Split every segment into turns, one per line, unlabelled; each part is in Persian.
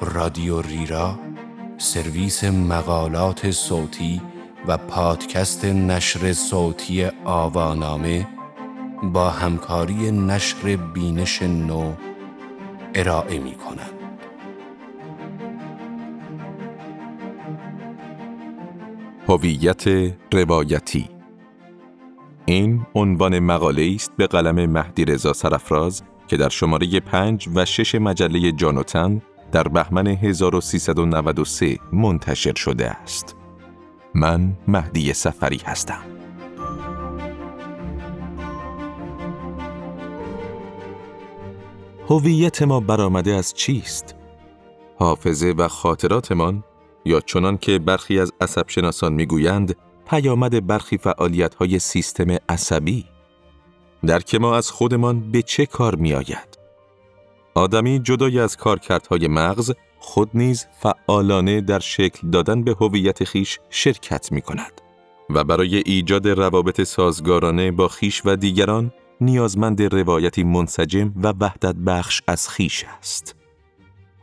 رادیو ریرا سرویس مقالات صوتی و پادکست نشر صوتی آوانامه با همکاری نشر بینش نو ارائه می کنند.
هویت روایتی این عنوان مقاله است به قلم مهدی رضا سرفراز که در شماره 5 و 6 مجله جانوتن در بهمن 1393 منتشر شده است. من مهدی سفری هستم. هویت ما برآمده از چیست؟ حافظه و خاطراتمان یا چنان که برخی از عصبشناسان می‌گویند پیامد برخی فعالیت های سیستم عصبی درک ما از خودمان به چه کار می آید؟ آدمی جدای از کارکردهای مغز خود نیز فعالانه در شکل دادن به هویت خیش شرکت می کند و برای ایجاد روابط سازگارانه با خیش و دیگران نیازمند روایتی منسجم و وحدت بخش از خیش است.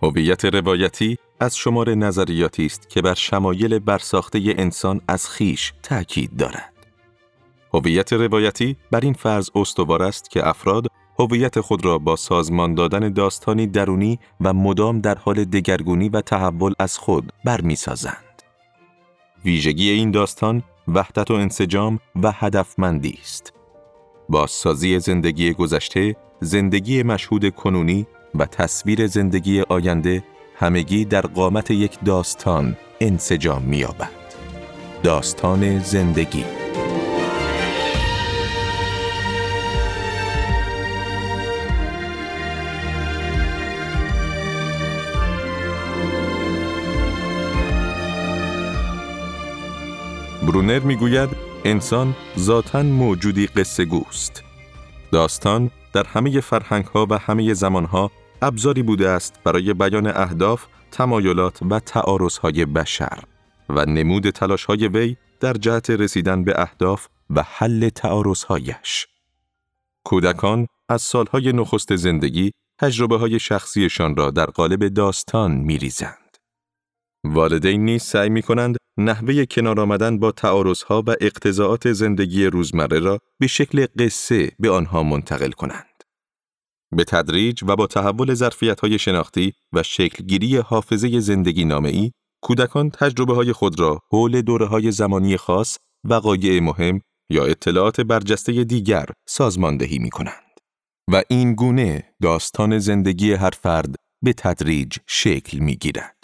هویت روایتی از شمار نظریاتی است که بر شمایل برساخته انسان از خیش تأکید دارد. هویت روایتی بر این فرض استوار است که افراد هویت خود را با سازمان دادن داستانی درونی و مدام در حال دگرگونی و تحول از خود برمیسازند. ویژگی این داستان وحدت و انسجام و هدفمندی است. بازسازی زندگی گذشته، زندگی مشهود کنونی و تصویر زندگی آینده همگی در قامت یک داستان انسجام می‌یابد. داستان زندگی برونر می‌گوید انسان ذاتا موجودی قصه گوست. داستان در همه فرهنگ ها و همه زمان ها ابزاری بوده است برای بیان اهداف، تمایلات و تعارض های بشر و نمود تلاش های وی در جهت رسیدن به اهداف و حل تعارض هایش. کودکان از سالهای نخست زندگی تجربه های شخصیشان را در قالب داستان می ریزند. والدین نیز سعی می کنند نحوه کنار آمدن با تعارضها و اقتضاعات زندگی روزمره را به شکل قصه به آنها منتقل کنند. به تدریج و با تحول ظرفیت‌های شناختی و شکلگیری حافظه زندگی ای، کودکان تجربه های خود را حول دوره های زمانی خاص، وقایع مهم یا اطلاعات برجسته دیگر سازماندهی می کنند. و این گونه داستان زندگی هر فرد به تدریج شکل می گیرد.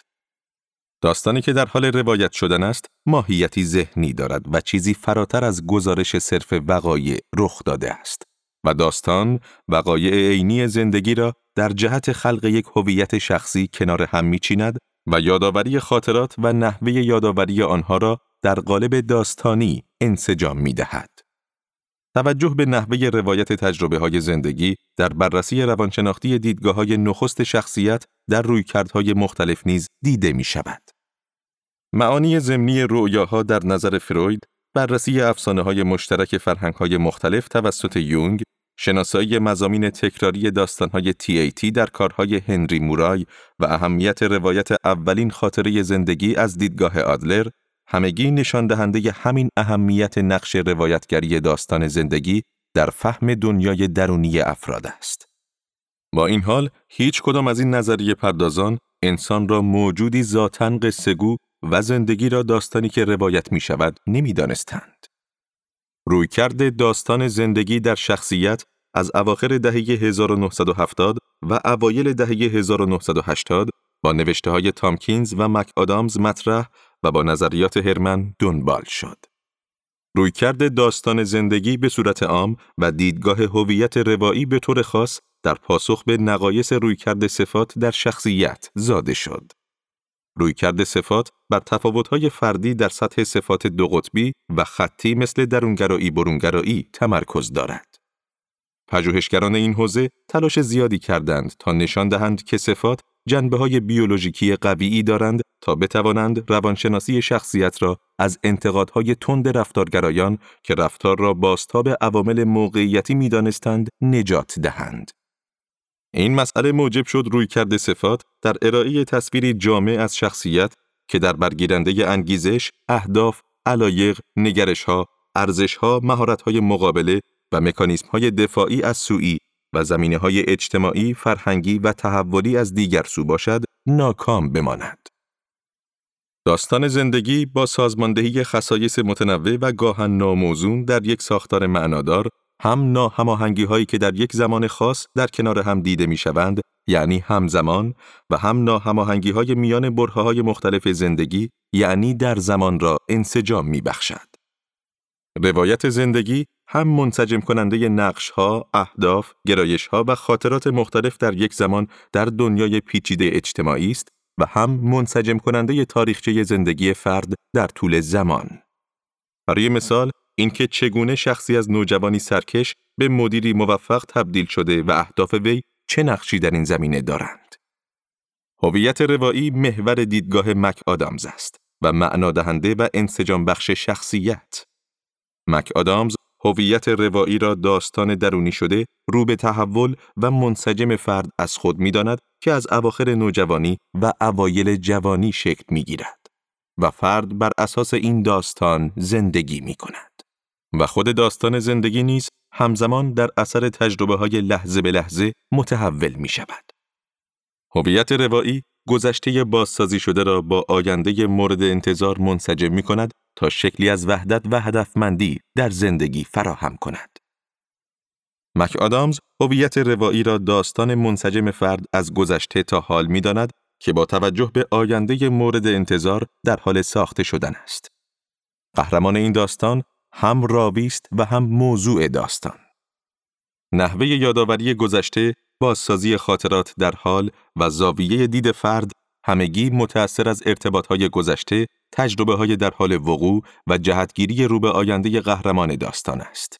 داستانی که در حال روایت شدن است ماهیتی ذهنی دارد و چیزی فراتر از گزارش صرف وقایع رخ داده است و داستان وقایع عینی زندگی را در جهت خلق یک هویت شخصی کنار هم میچیند و یادآوری خاطرات و نحوه یادآوری آنها را در قالب داستانی انسجام می دهد. توجه به نحوه روایت تجربه های زندگی در بررسی روانشناختی دیدگاه های نخست شخصیت در رویکردهای مختلف نیز دیده می شود. معانی ضمنی رؤیاها در نظر فروید، بررسی افسانه های مشترک فرهنگ های مختلف توسط یونگ، شناسایی مزامین تکراری داستانهای تی در کارهای هنری مورای و اهمیت روایت اولین خاطره زندگی از دیدگاه آدلر همگی نشان دهنده همین اهمیت نقش روایتگری داستان زندگی در فهم دنیای درونی افراد است. با این حال هیچ کدام از این نظریه پردازان انسان را موجودی ذاتن قصهگو و زندگی را داستانی که روایت می شود نمی دانستند. رویکرد داستان زندگی در شخصیت از اواخر دهه 1970 و اوایل دهه 1980 با نوشته های تامکینز و مک آدامز مطرح و با نظریات هرمن دنبال شد. رویکرد داستان زندگی به صورت عام و دیدگاه هویت روایی به طور خاص در پاسخ به نقایص رویکرد صفات در شخصیت زاده شد. رویکرد صفات بر تفاوت‌های فردی در سطح صفات دو قطبی و خطی مثل درونگرایی برونگرایی تمرکز دارد. پژوهشگران این حوزه تلاش زیادی کردند تا نشان دهند که صفات جنبه های بیولوژیکی قویی دارند تا بتوانند روانشناسی شخصیت را از انتقادهای تند رفتارگرایان که رفتار را باستاب عوامل موقعیتی می‌دانستند نجات دهند. این مسئله موجب شد روی کرده صفات در ارائه تصویری جامع از شخصیت که در برگیرنده انگیزش، اهداف، علایق، نگرشها، ارزشها، مهارت‌های مقابله و مکانیزم‌های دفاعی از سوئی و زمینه های اجتماعی، فرهنگی و تحولی از دیگر سو باشد، ناکام بماند. داستان زندگی با سازماندهی خصایص متنوع و گاهن ناموزون در یک ساختار معنادار هم ناهماهنگی هایی که در یک زمان خاص در کنار هم دیده می شوند یعنی همزمان و هم ناهماهنگی های میان برهه های مختلف زندگی یعنی در زمان را انسجام می بخشد. روایت زندگی هم منسجم کننده نقش ها، اهداف، گرایش ها و خاطرات مختلف در یک زمان در دنیای پیچیده اجتماعی است و هم منسجم کننده تاریخچه زندگی فرد در طول زمان. برای مثال، اینکه چگونه شخصی از نوجوانی سرکش به مدیری موفق تبدیل شده و اهداف وی چه نقشی در این زمینه دارند. هویت روایی محور دیدگاه مک آدامز است و معنا دهنده و انسجام بخش شخصیت. مک آدامز هویت روایی را داستان درونی شده رو به تحول و منسجم فرد از خود می‌داند که از اواخر نوجوانی و اوایل جوانی شکل می گیرد و فرد بر اساس این داستان زندگی می کند. و خود داستان زندگی نیز همزمان در اثر تجربه های لحظه به لحظه متحول می شود. هویت روایی گذشته بازسازی شده را با آینده مورد انتظار منسجم می کند تا شکلی از وحدت و هدفمندی در زندگی فراهم کند. مک آدامز هویت روایی را داستان منسجم فرد از گذشته تا حال می داند که با توجه به آینده مورد انتظار در حال ساخته شدن است. قهرمان این داستان هم راوی و هم موضوع داستان. نحوه یادآوری گذشته، بازسازی خاطرات در حال و زاویه دید فرد همگی متأثر از ارتباطهای گذشته، تجربه های در حال وقوع و جهتگیری رو به آینده قهرمان داستان است.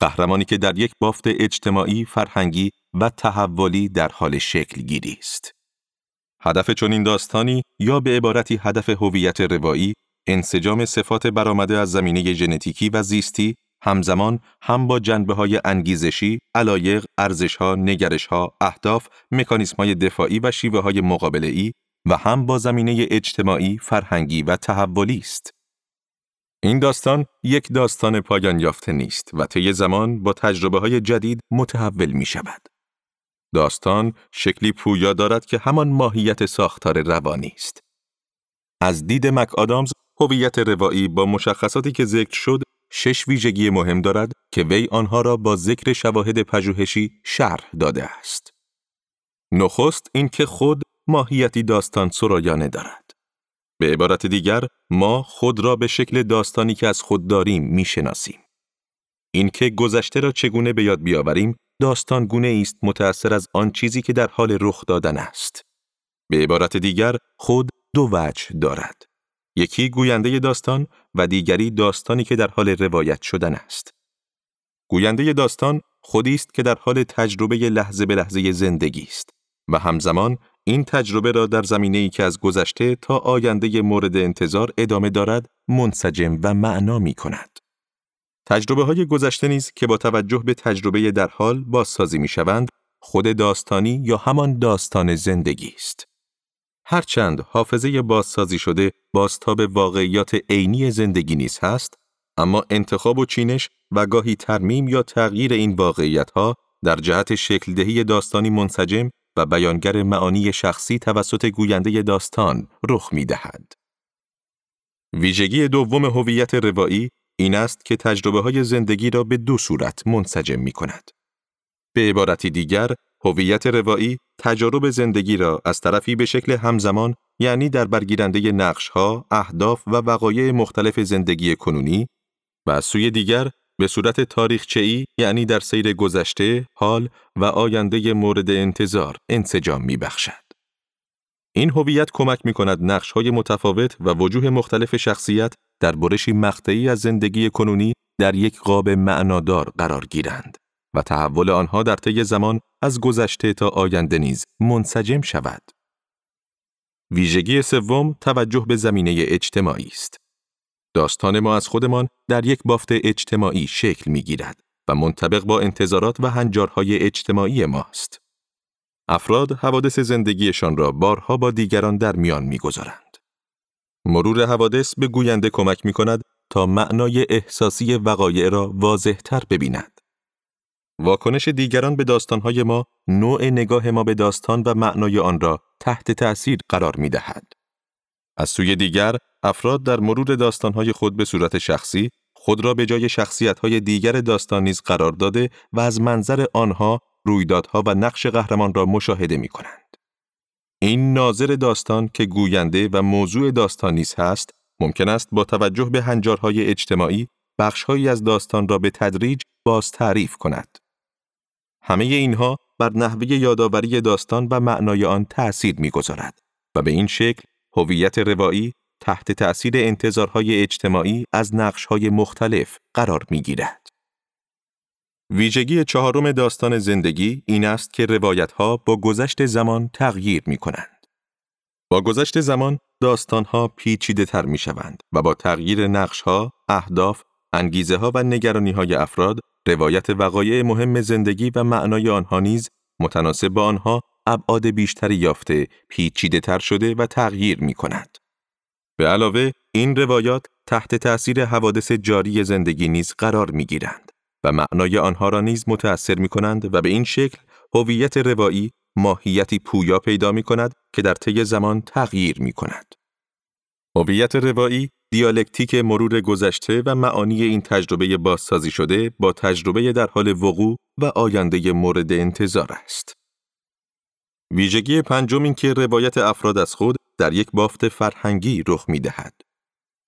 قهرمانی که در یک بافت اجتماعی، فرهنگی و تحولی در حال شکل گیری است. هدف چنین داستانی یا به عبارتی هدف هویت روایی انسجام صفات برآمده از زمینه ژنتیکی و زیستی همزمان هم با جنبه های انگیزشی، علایق، ارزشها، نگرشها، اهداف، مکانیسم های دفاعی و شیوه های مقابله ای و هم با زمینه اجتماعی، فرهنگی و تحولی است. این داستان یک داستان پایان یافته نیست و طی زمان با تجربه های جدید متحول می شود. داستان شکلی پویا دارد که همان ماهیت ساختار روانی است. از دید مک آدامز هویت روایی با مشخصاتی که ذکر شد شش ویژگی مهم دارد که وی آنها را با ذکر شواهد پژوهشی شرح داده است. نخست اینکه خود ماهیتی داستان سرایانه دارد. به عبارت دیگر ما خود را به شکل داستانی که از خود داریم می‌شناسیم. اینکه گذشته را چگونه به یاد بیاوریم داستان گونه است متأثر از آن چیزی که در حال رخ دادن است. به عبارت دیگر خود دو وجه دارد. یکی گوینده داستان و دیگری داستانی که در حال روایت شدن است. گوینده داستان خودی است که در حال تجربه لحظه به لحظه زندگی است و همزمان این تجربه را در زمینه‌ای که از گذشته تا آینده مورد انتظار ادامه دارد منسجم و معنا می کند. تجربه های گذشته نیز که با توجه به تجربه در حال بازسازی می شوند، خود داستانی یا همان داستان زندگی است. هرچند حافظه بازسازی شده بازتاب واقعیات عینی زندگی نیز هست، اما انتخاب و چینش و گاهی ترمیم یا تغییر این واقعیت ها در جهت شکل دهی داستانی منسجم و بیانگر معانی شخصی توسط گوینده داستان رخ می دهد. ویژگی دوم هویت روایی این است که تجربه های زندگی را به دو صورت منسجم می کند. به عبارتی دیگر، هویت روایی تجارب زندگی را از طرفی به شکل همزمان یعنی در برگیرنده نقشها، اهداف و وقایع مختلف زندگی کنونی و از سوی دیگر به صورت تاریخچه‌ای یعنی در سیر گذشته، حال و آینده مورد انتظار انسجام می بخشد. این هویت کمک می کند نقش های متفاوت و وجوه مختلف شخصیت در برشی مقطعی از زندگی کنونی در یک قاب معنادار قرار گیرند و تحول آنها در طی زمان از گذشته تا آینده نیز منسجم شود. ویژگی سوم توجه به زمینه اجتماعی است. داستان ما از خودمان در یک بافت اجتماعی شکل می گیرد و منطبق با انتظارات و هنجارهای اجتماعی ماست. افراد حوادث زندگیشان را بارها با دیگران در میان می‌گذارند. مرور حوادث به گوینده کمک می کند تا معنای احساسی وقایع را واضحتر ببیند. واکنش دیگران به داستانهای ما نوع نگاه ما به داستان و معنای آن را تحت تأثیر قرار می دهد. از سوی دیگر، افراد در مرور داستانهای خود به صورت شخصی خود را به جای شخصیتهای دیگر داستان نیز قرار داده و از منظر آنها رویدادها و نقش قهرمان را مشاهده می کنند. این ناظر داستان که گوینده و موضوع داستان نیز هست، ممکن است با توجه به هنجارهای اجتماعی بخشهایی از داستان را به تدریج باز تعریف کند. همه اینها بر نحوه یادآوری داستان و معنای آن تأثیر می‌گذارد و به این شکل هویت روایی تحت تأثیر انتظارهای اجتماعی از نقشهای مختلف قرار می‌گیرد. ویژگی چهارم داستان زندگی این است که روایتها با گذشت زمان تغییر می کنند. با گذشت زمان داستانها پیچیده تر و با تغییر نقشها، اهداف، انگیزه ها و نگرانی های افراد روایت وقایع مهم زندگی و معنای آنها نیز متناسب با آنها ابعاد بیشتری یافته، پیچیده تر شده و تغییر می کند. به علاوه این روایات تحت تأثیر حوادث جاری زندگی نیز قرار می گیرند و معنای آنها را نیز متأثر می کنند و به این شکل هویت روایی ماهیتی پویا پیدا می کند که در طی زمان تغییر می کند. هویت روایی دیالکتیک مرور گذشته و معانی این تجربه بازسازی شده با تجربه در حال وقوع و آینده مورد انتظار است. ویژگی پنجم این که روایت افراد از خود در یک بافت فرهنگی رخ می دهد.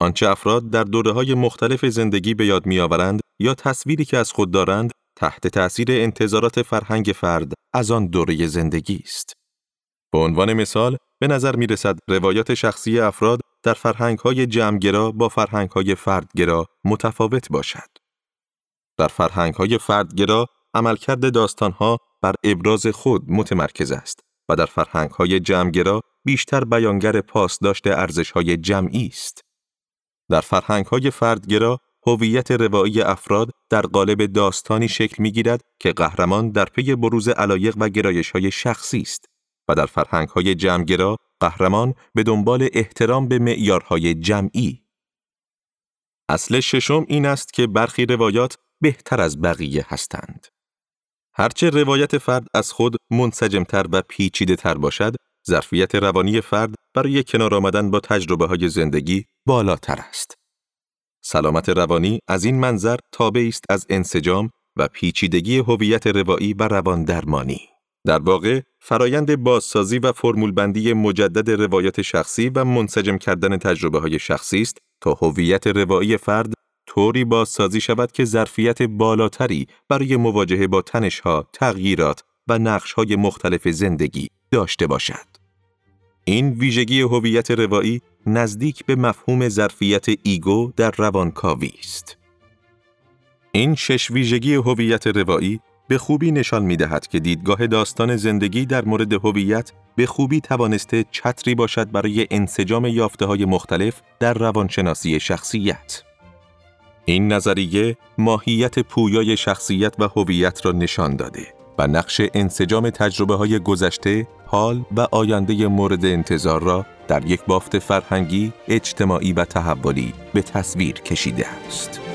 آنچه افراد در دوره های مختلف زندگی به یاد می آورند یا تصویری که از خود دارند تحت تأثیر انتظارات فرهنگ فرد از آن دوره زندگی است. به عنوان مثال، به نظر می رسد روایات شخصی افراد در فرهنگ های جمعگرا با فرهنگ های فردگرا متفاوت باشد. در فرهنگ های فردگرا عملکرد داستانها بر ابراز خود متمرکز است و در فرهنگ های جمعگرا بیشتر بیانگر پاسداشت ارزش های جمعی است. در فرهنگ های فردگرا هویت روایی افراد در قالب داستانی شکل می گیرد که قهرمان در پی بروز علایق و گرایش های شخصی است و در فرهنگ های جمعگرا قهرمان به دنبال احترام به معیارهای جمعی. اصل ششم این است که برخی روایات بهتر از بقیه هستند. هرچه روایت فرد از خود منسجمتر و پیچیده تر باشد، ظرفیت روانی فرد برای کنار آمدن با تجربه های زندگی بالاتر است. سلامت روانی از این منظر تابع است از انسجام و پیچیدگی هویت روایی و روان درمانی. در واقع فرایند بازسازی و فرمول بندی مجدد روایت شخصی و منسجم کردن تجربه های شخصی است تا هویت روایی فرد طوری بازسازی شود که ظرفیت بالاتری برای مواجهه با تنشها، تغییرات و نقشهای مختلف زندگی داشته باشد. این ویژگی هویت روایی نزدیک به مفهوم ظرفیت ایگو در روانکاوی است. این شش ویژگی هویت روایی به خوبی نشان می دهد که دیدگاه داستان زندگی در مورد هویت به خوبی توانسته چتری باشد برای انسجام یافته های مختلف در روانشناسی شخصیت. این نظریه ماهیت پویای شخصیت و هویت را نشان داده و نقش انسجام تجربه های گذشته، حال و آینده مورد انتظار را در یک بافت فرهنگی، اجتماعی و تحولی به تصویر کشیده است.